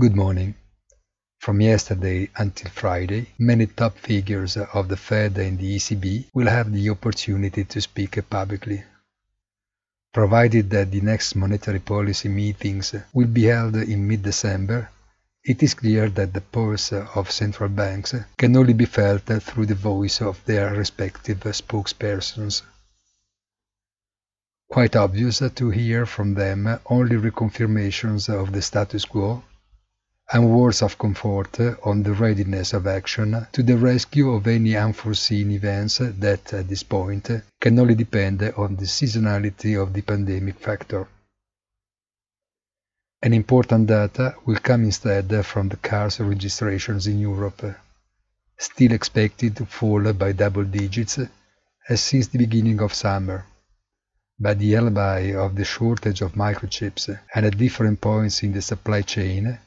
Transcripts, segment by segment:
Good morning. From yesterday until Friday, many top figures of the Fed and the ECB will have the opportunity to speak publicly. Provided that the next monetary policy meetings will be held in mid-December, it is clear that the pulse of central banks can only be felt through the voice of their respective spokespersons. Quite obvious to hear from them only reconfirmations of the status quo and words of comfort on the readiness of action to the rescue of any unforeseen events that, at this point, can only depend on the seasonality of the pandemic factor. An important data will come instead from the cars registrations in Europe, still expected to fall by double digits as since the beginning of summer. But the alibi of the shortage of microchips and at different points in the supply chain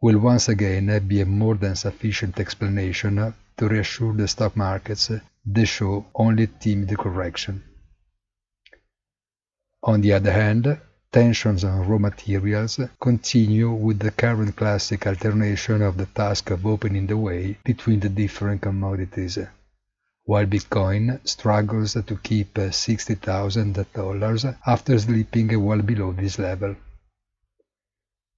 will once again be a more than sufficient explanation to reassure the stock markets they show only timid correction. On the other hand, tensions on raw materials continue with the current classic alternation of the task of opening the way between the different commodities, while Bitcoin struggles to keep $60,000 after slipping well below this level.